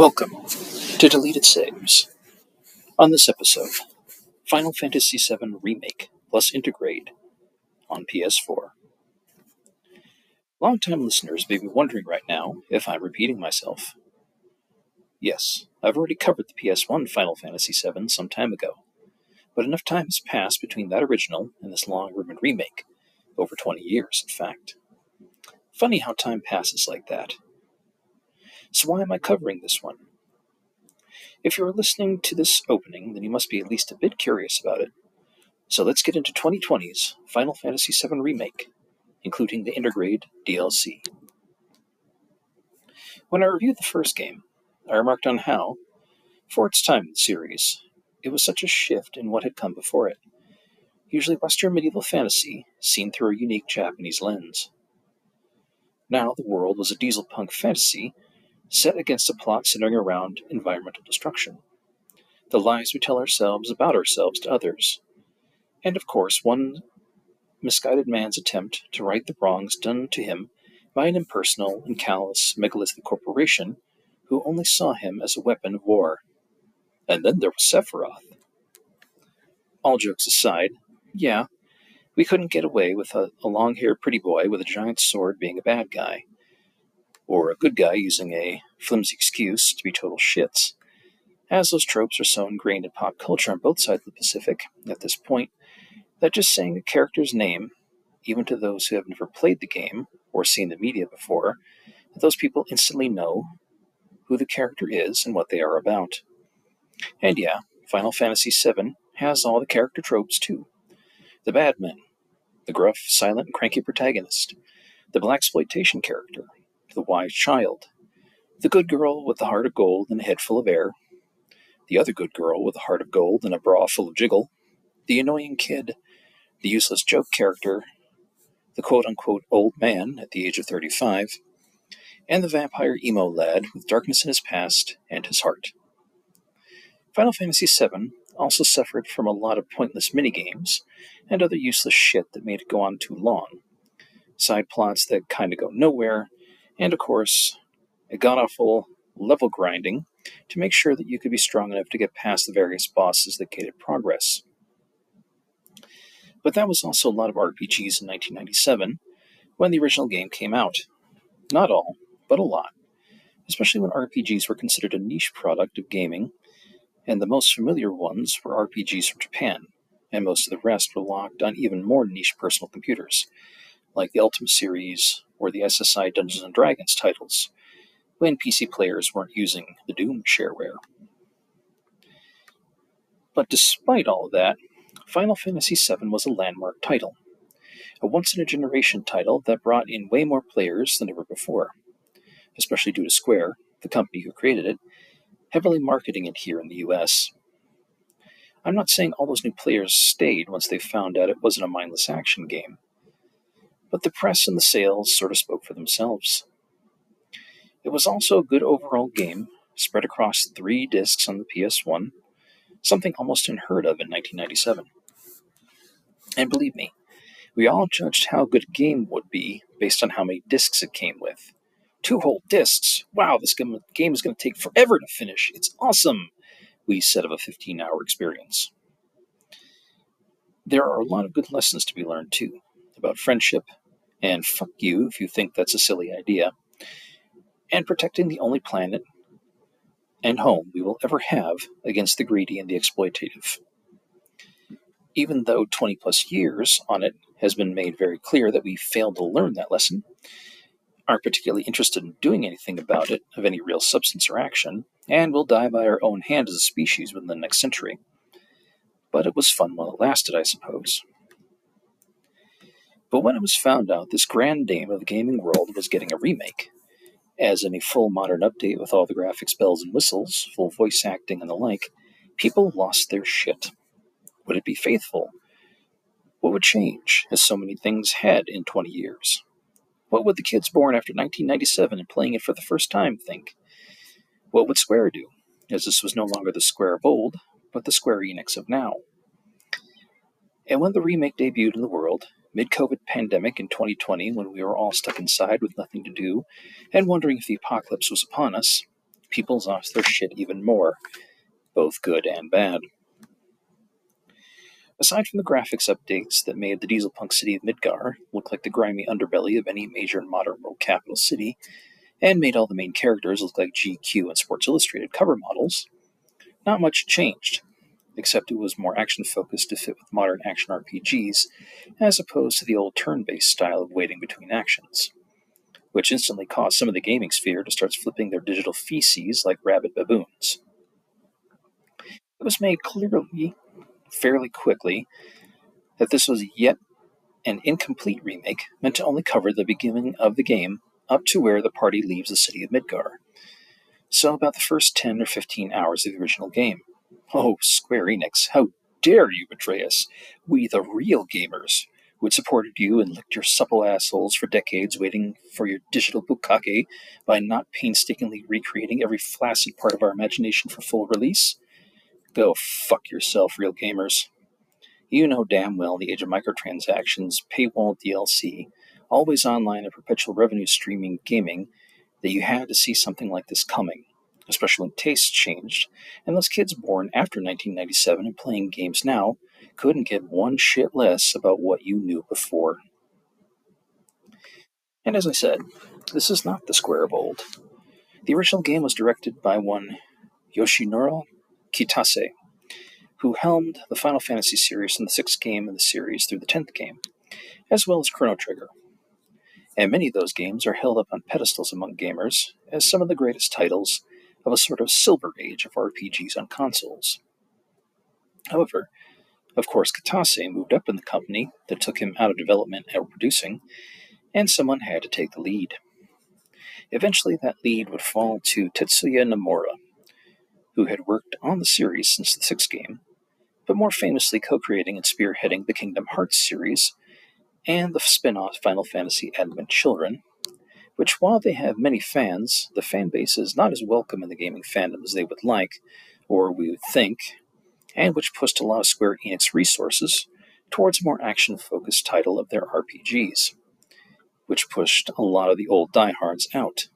Welcome to Deleted Saves. On this episode, Final Fantasy VII Remake plus Intergrade on PS4. Longtime listeners may be wondering right now if I'm repeating myself. Yes, I've already covered the PS1 Final Fantasy VII some time ago, but enough time has passed between that original and this long rumored remake. Over 20 years, in fact. Funny how time passes like that. So, why am I covering this one? If you are listening to this opening, then you must be at least a bit curious about it. So, let's get into 2020's Final Fantasy VII Remake, including the Intergrade DLC. When I reviewed the first game, I remarked on how, for its time in the series, it was such a shift in what had come before it. Usually Western medieval fantasy, seen through a unique Japanese lens. Now the world was a diesel punk fantasy set against a plot centering around environmental destruction, the lies we tell ourselves about ourselves to others, and of course, one misguided man's attempt to right the wrongs done to him by an impersonal and callous megalithic corporation who only saw him as a weapon of war. And then there was Sephiroth. All jokes aside, yeah, we couldn't get away with a, a long haired pretty boy with a giant sword being a bad guy or a good guy using a flimsy excuse to be total shits. As those tropes are so ingrained in pop culture on both sides of the Pacific at this point, that just saying a character's name, even to those who have never played the game or seen the media before, that those people instantly know who the character is and what they are about. And yeah, Final Fantasy VII has all the character tropes too. The bad men, the gruff, silent, cranky protagonist, the blaxploitation character, the wise child, the good girl with the heart of gold and a head full of air, the other good girl with a heart of gold and a bra full of jiggle, the annoying kid, the useless joke character, the quote unquote old man at the age of 35, and the vampire emo lad with darkness in his past and his heart. Final Fantasy VII also suffered from a lot of pointless minigames and other useless shit that made it go on too long. Side plots that kinda go nowhere, and of course, a god awful level grinding to make sure that you could be strong enough to get past the various bosses that gated progress. But that was also a lot of RPGs in 1997 when the original game came out. Not all, but a lot, especially when RPGs were considered a niche product of gaming, and the most familiar ones were RPGs from Japan, and most of the rest were locked on even more niche personal computers, like the Ultima series or the SSI Dungeons and Dragons titles, when PC players weren't using the Doom shareware. But despite all of that, Final Fantasy VII was a landmark title, a once in a generation title that brought in way more players than ever before, especially due to Square, the company who created it, heavily marketing it here in the US. I'm not saying all those new players stayed once they found out it wasn't a mindless action game but the press and the sales sort of spoke for themselves. It was also a good overall game, spread across three discs on the PS1, something almost unheard of in 1997. And believe me, we all judged how good a game would be based on how many discs it came with. Two whole discs! Wow, this game is going to take forever to finish. It's awesome! We said of a 15 hour experience. There are a lot of good lessons to be learned, too, about friendship, and fuck you if you think that's a silly idea, and protecting the only planet and home we will ever have against the greedy and the exploitative. Even though 20 plus years on it has been made very clear that we failed to learn that lesson, aren't particularly interested in doing anything about it of any real substance or action, and will die by our own hand as a species within the next century. But it was fun while it lasted, I suppose. But when it was found out this grand dame of the gaming world was getting a remake, as in a full modern update with all the graphics bells and whistles, full voice acting, and the like, people lost their shit. Would it be faithful? What would change, as so many things had in 20 years? What would the kids born after 1997 and playing it for the first time think? What would Square do, as this was no longer the Square of old, but the Square Enix of now? And when the remake debuted in the world, mid COVID pandemic in 2020, when we were all stuck inside with nothing to do and wondering if the apocalypse was upon us, people lost their shit even more, both good and bad. Aside from the graphics updates that made the dieselpunk city of Midgar look like the grimy underbelly of any major modern world capital city, and made all the main characters look like GQ and Sports Illustrated cover models, not much changed, except it was more action focused to fit with modern action RPGs, as opposed to the old turn based style of waiting between actions, which instantly caused some of the gaming sphere to start flipping their digital feces like rabid baboons. It was made clearly fairly quickly that this was yet an incomplete remake meant to only cover the beginning of the game up to where the party leaves the city of Midgar. So, about the first 10 or 15 hours of the original game. Oh, Square Enix, how dare you betray us? We, the real gamers, who had supported you and licked your supple assholes for decades waiting for your digital bukkake by not painstakingly recreating every flaccid part of our imagination for full release? Go fuck yourself, real gamers. You know damn well the age of microtransactions, paywall DLC, always online and perpetual revenue streaming gaming that you had to see something like this coming, especially when tastes changed, and those kids born after 1997 and playing games now couldn't get one shit less about what you knew before. And as I said, this is not the Square of old. The original game was directed by one Yoshinori Kitase, who helmed the Final Fantasy series from the sixth game in the series through the tenth game, as well as Chrono Trigger. And many of those games are held up on pedestals among gamers as some of the greatest titles of a sort of silver age of RPGs on consoles. However, of course, Kitase moved up in the company that took him out of development and producing, and someone had to take the lead. Eventually, that lead would fall to Tetsuya Nomura, who had worked on the series since the sixth game, but more famously co creating and spearheading the Kingdom Hearts series and the spin off Final Fantasy Advent Children, which, while they have many fans, the fan base is not as welcome in the gaming fandom as they would like, or we would think, and which pushed a lot of Square Enix resources towards a more action focused title of their RPGs, which pushed a lot of the old diehards out.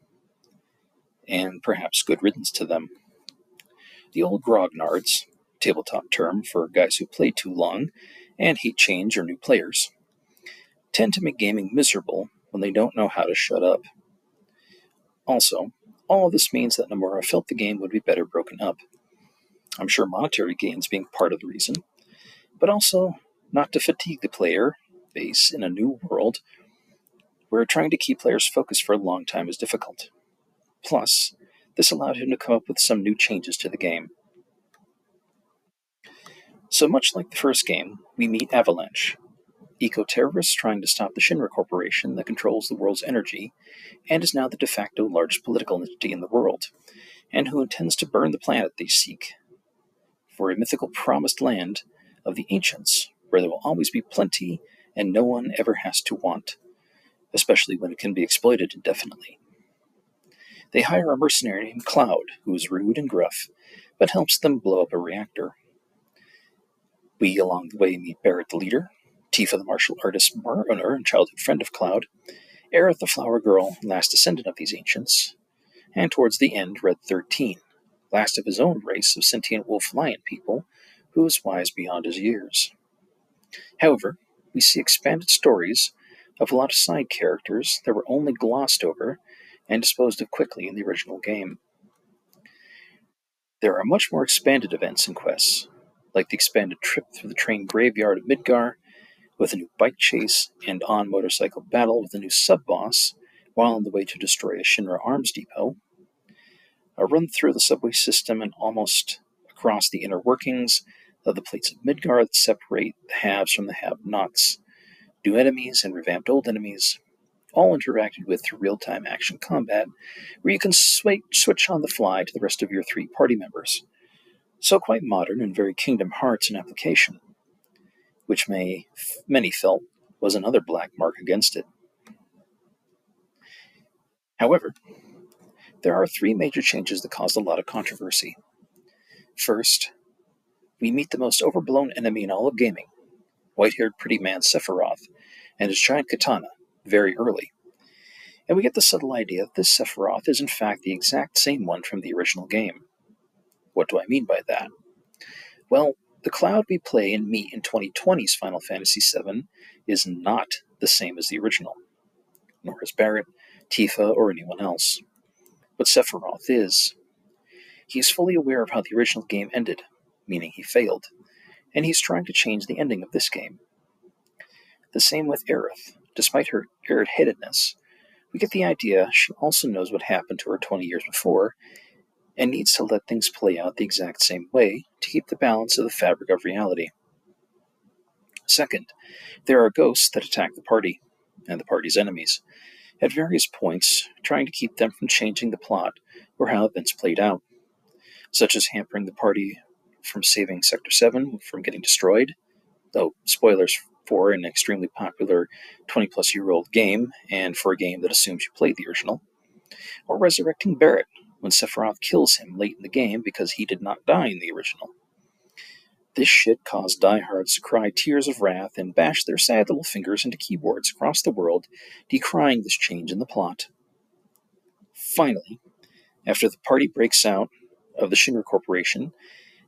And perhaps good riddance to them. The old grognards, tabletop term for guys who play too long and hate change or new players, tend to make gaming miserable when they don't know how to shut up. Also, all of this means that Nomura felt the game would be better broken up. I'm sure monetary gains being part of the reason, but also not to fatigue the player base in a new world where trying to keep players focused for a long time is difficult. Plus, this allowed him to come up with some new changes to the game. So much like the first game, we meet Avalanche, eco terrorists trying to stop the Shinra Corporation that controls the world's energy and is now the de facto largest political entity in the world, and who intends to burn the planet they seek for a mythical promised land of the ancients where there will always be plenty and no one ever has to want, especially when it can be exploited indefinitely. They hire a mercenary named Cloud, who is rude and gruff, but helps them blow up a reactor. We, along the way, meet Barret the leader, Tifa the martial artist owner and childhood friend of Cloud, Aerith the flower girl, last descendant of these ancients, and towards the end, Red 13, last of his own race of sentient wolf lion people, who is wise beyond his years. However, we see expanded stories of a lot of side characters that were only glossed over and disposed of quickly in the original game. There are much more expanded events and quests, like the expanded trip through the train graveyard of Midgar, with a new bike chase and on motorcycle battle with a new sub boss while on the way to destroy a Shinra arms depot, a run through the subway system and almost across the inner workings of the plates of Midgar that separate the haves from the have nots, new enemies and revamped old enemies, all interacted with through real time action combat, where you can sw- switch on the fly to the rest of your three party members. So quite modern and very Kingdom Hearts in application, which may many felt was another black mark against it. However, there are three major changes that caused a lot of controversy. First, we meet the most overblown enemy in all of gaming, white haired pretty man Sephiroth, and his giant katana, very early. and we get the subtle idea that this Sephiroth is in fact the exact same one from the original game. What do I mean by that? Well, the Cloud we play and meet in 2020's Final Fantasy VII is not the same as the original, nor is Barret, Tifa, or anyone else. But Sephiroth is. He is fully aware of how the original game ended, meaning he failed, and he's trying to change the ending of this game. The same with Aerith. Despite her arid headedness, we get the idea she also knows what happened to her 20 years before and needs to let things play out the exact same way to keep the balance of the fabric of reality. Second, there are ghosts that attack the party and the party's enemies. At various points, trying to keep them from changing the plot or how events played out, such as hampering the party from saving Sector 7 from getting destroyed, though spoilers for an extremely popular 20 plus year old game and for a game that assumes you played the original, or resurrecting Barret when Sephiroth kills him late in the game because he did not die in the original. This shit caused diehards to cry tears of wrath and bash their sad little fingers into keyboards across the world, decrying this change in the plot. Finally, after the party breaks out of the Shinra Corporation,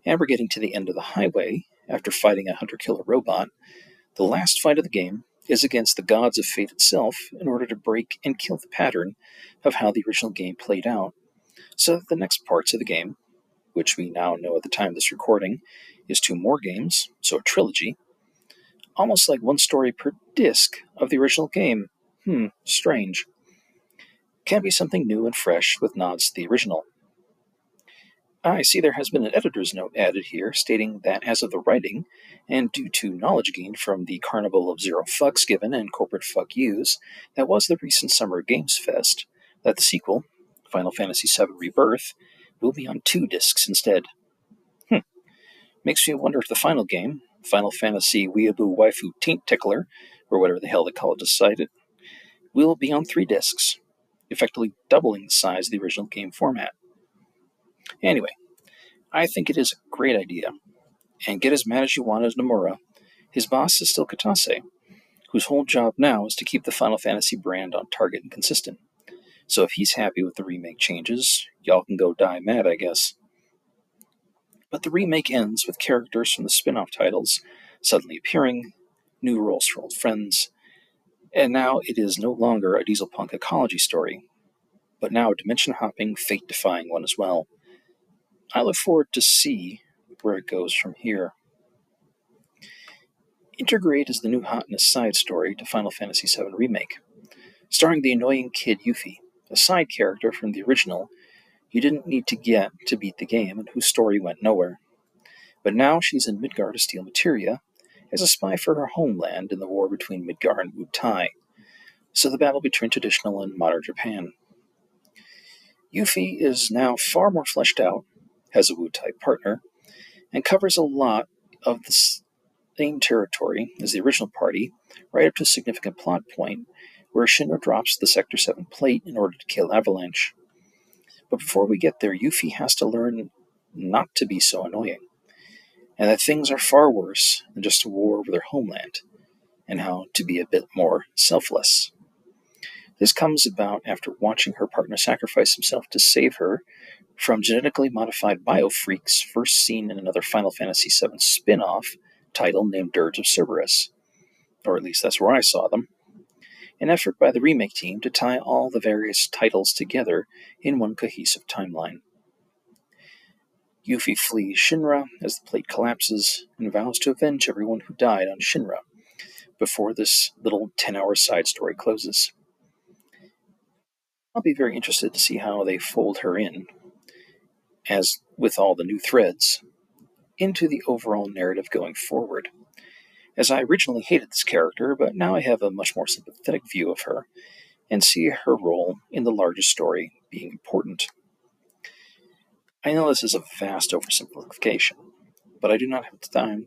and we're getting to the end of the highway after fighting a hunter killer robot, the last fight of the game is against the gods of fate itself in order to break and kill the pattern of how the original game played out so the next parts of the game, which we now know at the time of this recording, is two more games, so a trilogy, almost like one story per disc of the original game. Hmm, strange. Can be something new and fresh with nods to the original. I see there has been an editor's note added here stating that as of the writing, and due to knowledge gained from the carnival of zero fucks given and corporate fuck yous that was the recent Summer Games Fest, that the sequel, Final Fantasy VII Rebirth will be on two discs instead. Hmm. Makes me wonder if the final game, Final Fantasy Weeaboo Waifu Taint Tickler, or whatever the hell they call it decided, will be on three discs, effectively doubling the size of the original game format. Anyway, I think it is a great idea. And get as mad as you want as Nomura, his boss is still Kitase, whose whole job now is to keep the Final Fantasy brand on target and consistent. So if he's happy with the remake changes, y'all can go die mad, I guess. But the remake ends with characters from the spin off titles suddenly appearing, new roles for old friends, and now it is no longer a diesel punk ecology story, but now a dimension hopping, fate defying one as well. I look forward to see where it goes from here. Intergrade is the new hotness side story to Final Fantasy VII Remake, starring the annoying kid Yuffie, a side character from the original you didn't need to get to beat the game and whose story went nowhere. But now she's in Midgar to steal materia as a spy for her homeland in the war between Midgar and Wutai, so the battle between traditional and modern Japan. Yuffie is now far more fleshed out, has a Wutai partner, and covers a lot of the same territory as the original party, right up to a significant plot point where Shinra drops the Sector 7 plate in order to kill Avalanche. But before we get there, Yuffie has to learn not to be so annoying, and that things are far worse than just a war over their homeland, and how to be a bit more selfless. This comes about after watching her partner sacrifice himself to save her from genetically modified biofreaks first seen in another Final Fantasy VII spin off title named Dirge of Cerberus. Or at least that's where I saw them an effort by the remake team to tie all the various titles together in one cohesive timeline. Yuffie flees Shinra as the plate collapses and vows to avenge everyone who died on Shinra before this little 10 hour side story closes. I'll be very interested to see how they fold her in, as with all the new threads, into the overall narrative going forward as I originally hated this character, but now I have a much more sympathetic view of her and see her role in the larger story being important. I know this is a vast oversimplification, but I do not have the time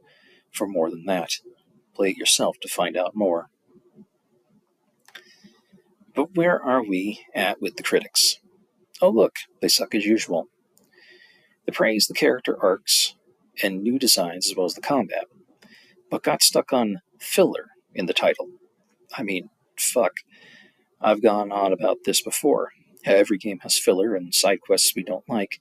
for more than that. Play it yourself to find out more. But where are we at with the critics? Oh, look, they suck as usual. They praise the character arcs and new designs as well as the combat but got stuck on filler in the title. I mean, fuck. I've gone on about this before. Every game has filler and side quests we don't like,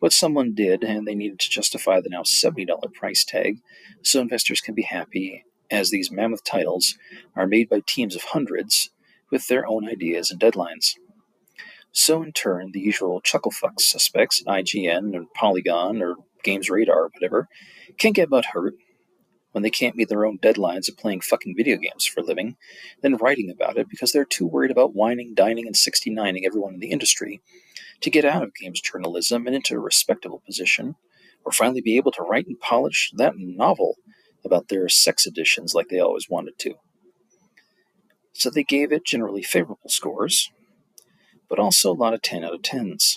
but someone did, and they needed to justify the now $70 price tag so investors can be happy, as these mammoth titles are made by teams of hundreds with their own ideas and deadlines. So, in turn, the usual chucklefuck suspects IGN or Polygon or Games Radar or whatever can get butt hurt when they can't meet their own deadlines of playing fucking video games for a living, then writing about it because they're too worried about whining, dining, and 69ing everyone in the industry to get out of games journalism and into a respectable position, or finally be able to write and polish that novel about their sex additions like they always wanted to. So they gave it generally favorable scores, but also a lot of 10 out of 10s.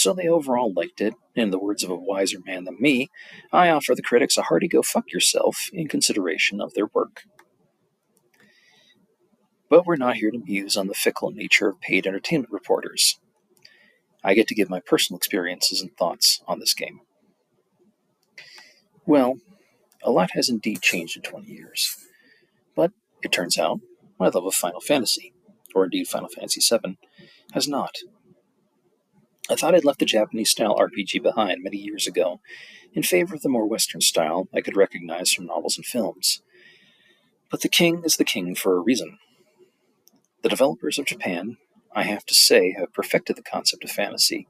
So they overall liked it. In the words of a wiser man than me, I offer the critics a hearty go fuck yourself in consideration of their work. But we're not here to muse on the fickle nature of paid entertainment reporters. I get to give my personal experiences and thoughts on this game. Well, a lot has indeed changed in 20 years. But it turns out my love of Final Fantasy, or indeed Final Fantasy VII, has not. I thought I'd left the Japanese style RPG behind many years ago in favor of the more Western style I could recognize from novels and films. But the king is the king for a reason. The developers of Japan, I have to say, have perfected the concept of fantasy,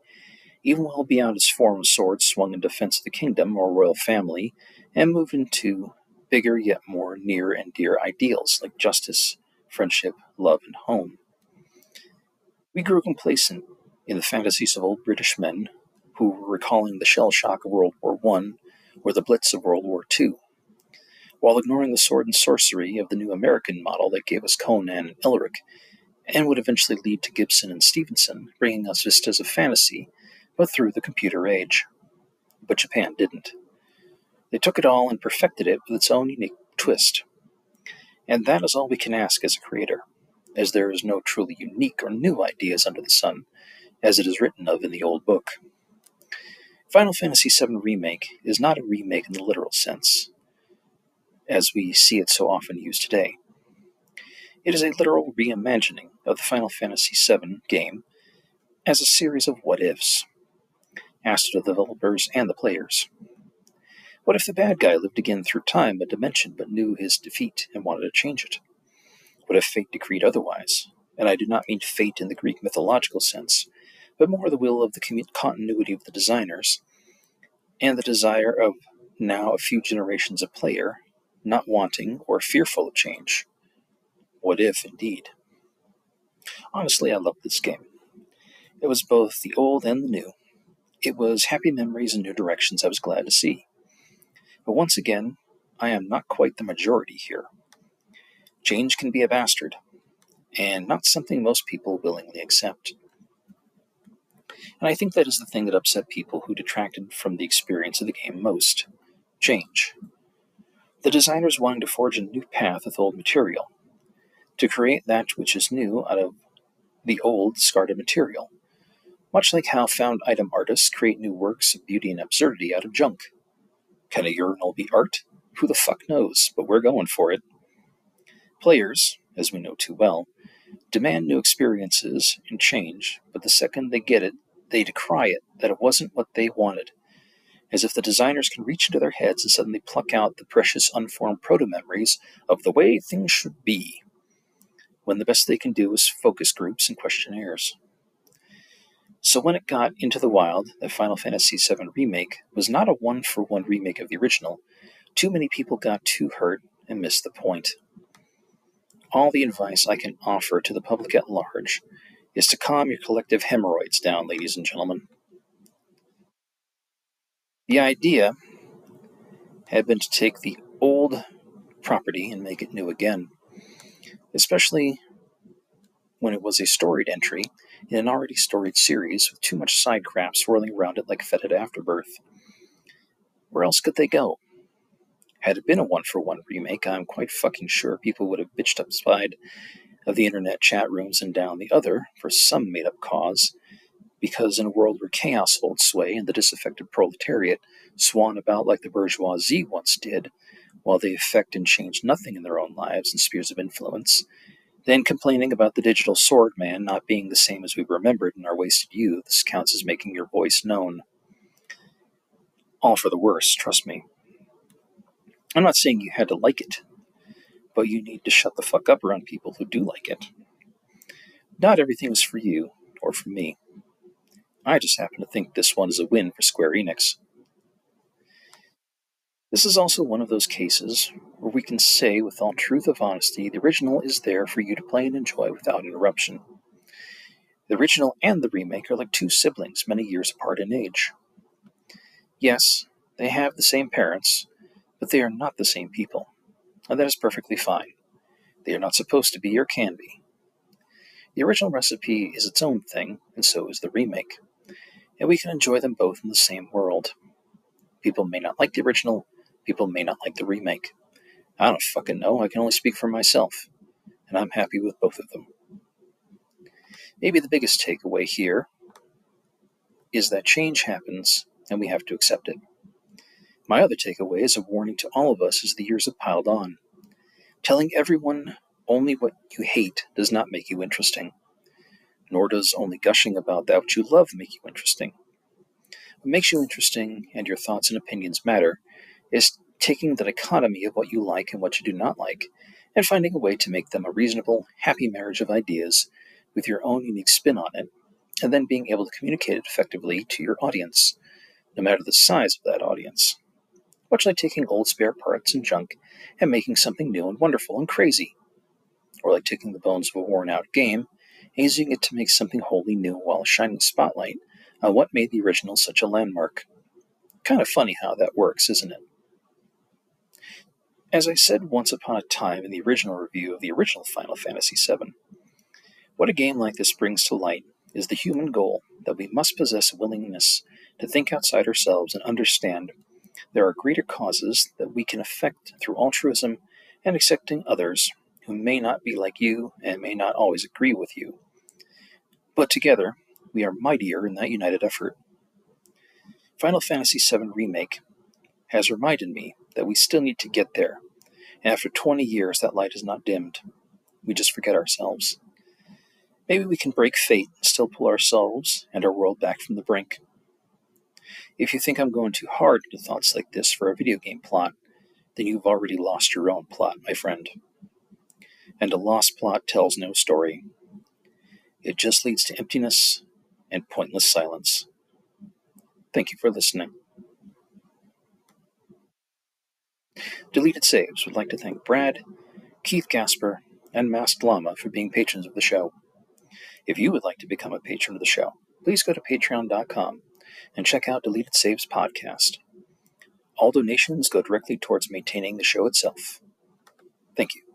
even well beyond its form of swords swung in defense of the kingdom or royal family, and moved into bigger yet more near and dear ideals like justice, friendship, love, and home. We grew complacent in the fantasies of old British men who were recalling the shell shock of World War I or the Blitz of World War II, while ignoring the sword and sorcery of the new American model that gave us Conan and Elric, and would eventually lead to Gibson and Stephenson, bringing us vistas of fantasy, but through the computer age. But Japan didn't. They took it all and perfected it with its own unique twist. And that is all we can ask as a creator, as there is no truly unique or new ideas under the sun, as it is written of in the old book. Final Fantasy VII Remake is not a remake in the literal sense, as we see it so often used today. It is a literal reimagining of the Final Fantasy VII game as a series of what ifs, asked of the developers and the players. What if the bad guy lived again through time and dimension but knew his defeat and wanted to change it? What if fate decreed otherwise? And I do not mean fate in the Greek mythological sense, but more the will of the continuity of the designers, and the desire of now a few generations of player not wanting or fearful of change. What if, indeed? Honestly, I loved this game. It was both the old and the new. It was happy memories and new directions I was glad to see. But once again, I am not quite the majority here. Change can be a bastard, and not something most people willingly accept. And I think that is the thing that upset people who detracted from the experience of the game most change. The designers wanting to forge a new path with old material, to create that which is new out of the old, discarded material, much like how found item artists create new works of beauty and absurdity out of junk. Can a urinal be art? Who the fuck knows, but we're going for it. Players, as we know too well, demand new experiences and change, but the second they get it, they decry it that it wasn't what they wanted, as if the designers can reach into their heads and suddenly pluck out the precious unformed proto memories of the way things should be, when the best they can do is focus groups and questionnaires. So when it got into the wild that Final Fantasy VII Remake was not a one for one remake of the original, too many people got too hurt and missed the point. All the advice I can offer to the public at large is to calm your collective hemorrhoids down, ladies and gentlemen. The idea had been to take the old property and make it new again, especially when it was a storied entry in an already storied series with too much side crap swirling around it like fetid afterbirth. Where else could they go? Had it been a one for one remake, I'm quite fucking sure people would have bitched upside of the internet chat rooms and down the other for some made up cause, because in a world where chaos holds sway and the disaffected proletariat swan about like the bourgeoisie once did, while they affect and change nothing in their own lives and spheres of influence, Then complaining about the digital sword man not being the same as we remembered in our wasted youths counts as making your voice known. All for the worse, trust me. I'm not saying you had to like it, but you need to shut the fuck up around people who do like it. Not everything is for you, or for me. I just happen to think this one is a win for Square Enix. This is also one of those cases where we can say with all truth of honesty the original is there for you to play and enjoy without interruption. The original and the remake are like two siblings many years apart in age. Yes, they have the same parents, but they are not the same people, and that is perfectly fine. They are not supposed to be or can be. The original recipe is its own thing, and so is the remake, and we can enjoy them both in the same world. People may not like the original, People may not like the remake. I don't fucking know. I can only speak for myself. And I'm happy with both of them. Maybe the biggest takeaway here is that change happens and we have to accept it. My other takeaway is a warning to all of us as the years have piled on. Telling everyone only what you hate does not make you interesting, nor does only gushing about that which you love make you interesting. What makes you interesting and your thoughts and opinions matter is taking the dichotomy of what you like and what you do not like, and finding a way to make them a reasonable, happy marriage of ideas with your own unique spin on it, and then being able to communicate it effectively to your audience, no matter the size of that audience. Much like taking old spare parts and junk and making something new and wonderful and crazy. Or like taking the bones of a worn out game and using it to make something wholly new while shining a spotlight on what made the original such a landmark. Kind of funny how that works, isn't it? As I said once upon a time in the original review of the original Final Fantasy VII, what a game like this brings to light is the human goal that we must possess a willingness to think outside ourselves and understand there are greater causes that we can affect through altruism and accepting others who may not be like you and may not always agree with you. But together, we are mightier in that united effort. Final Fantasy VII Remake has reminded me that we still need to get there. And after 20 years, that light is not dimmed. We just forget ourselves. Maybe we can break fate and still pull ourselves and our world back from the brink. If you think I'm going too hard into thoughts like this for a video game plot, then you've already lost your own plot, my friend. And a lost plot tells no story. It just leads to emptiness and pointless silence. Thank you for listening. Deleted Saves would like to thank Brad, Keith Gasper, and Masked Llama for being patrons of the show. If you would like to become a patron of the show, please go to patreon.com and check out Deleted Saves podcast. All donations go directly towards maintaining the show itself. Thank you.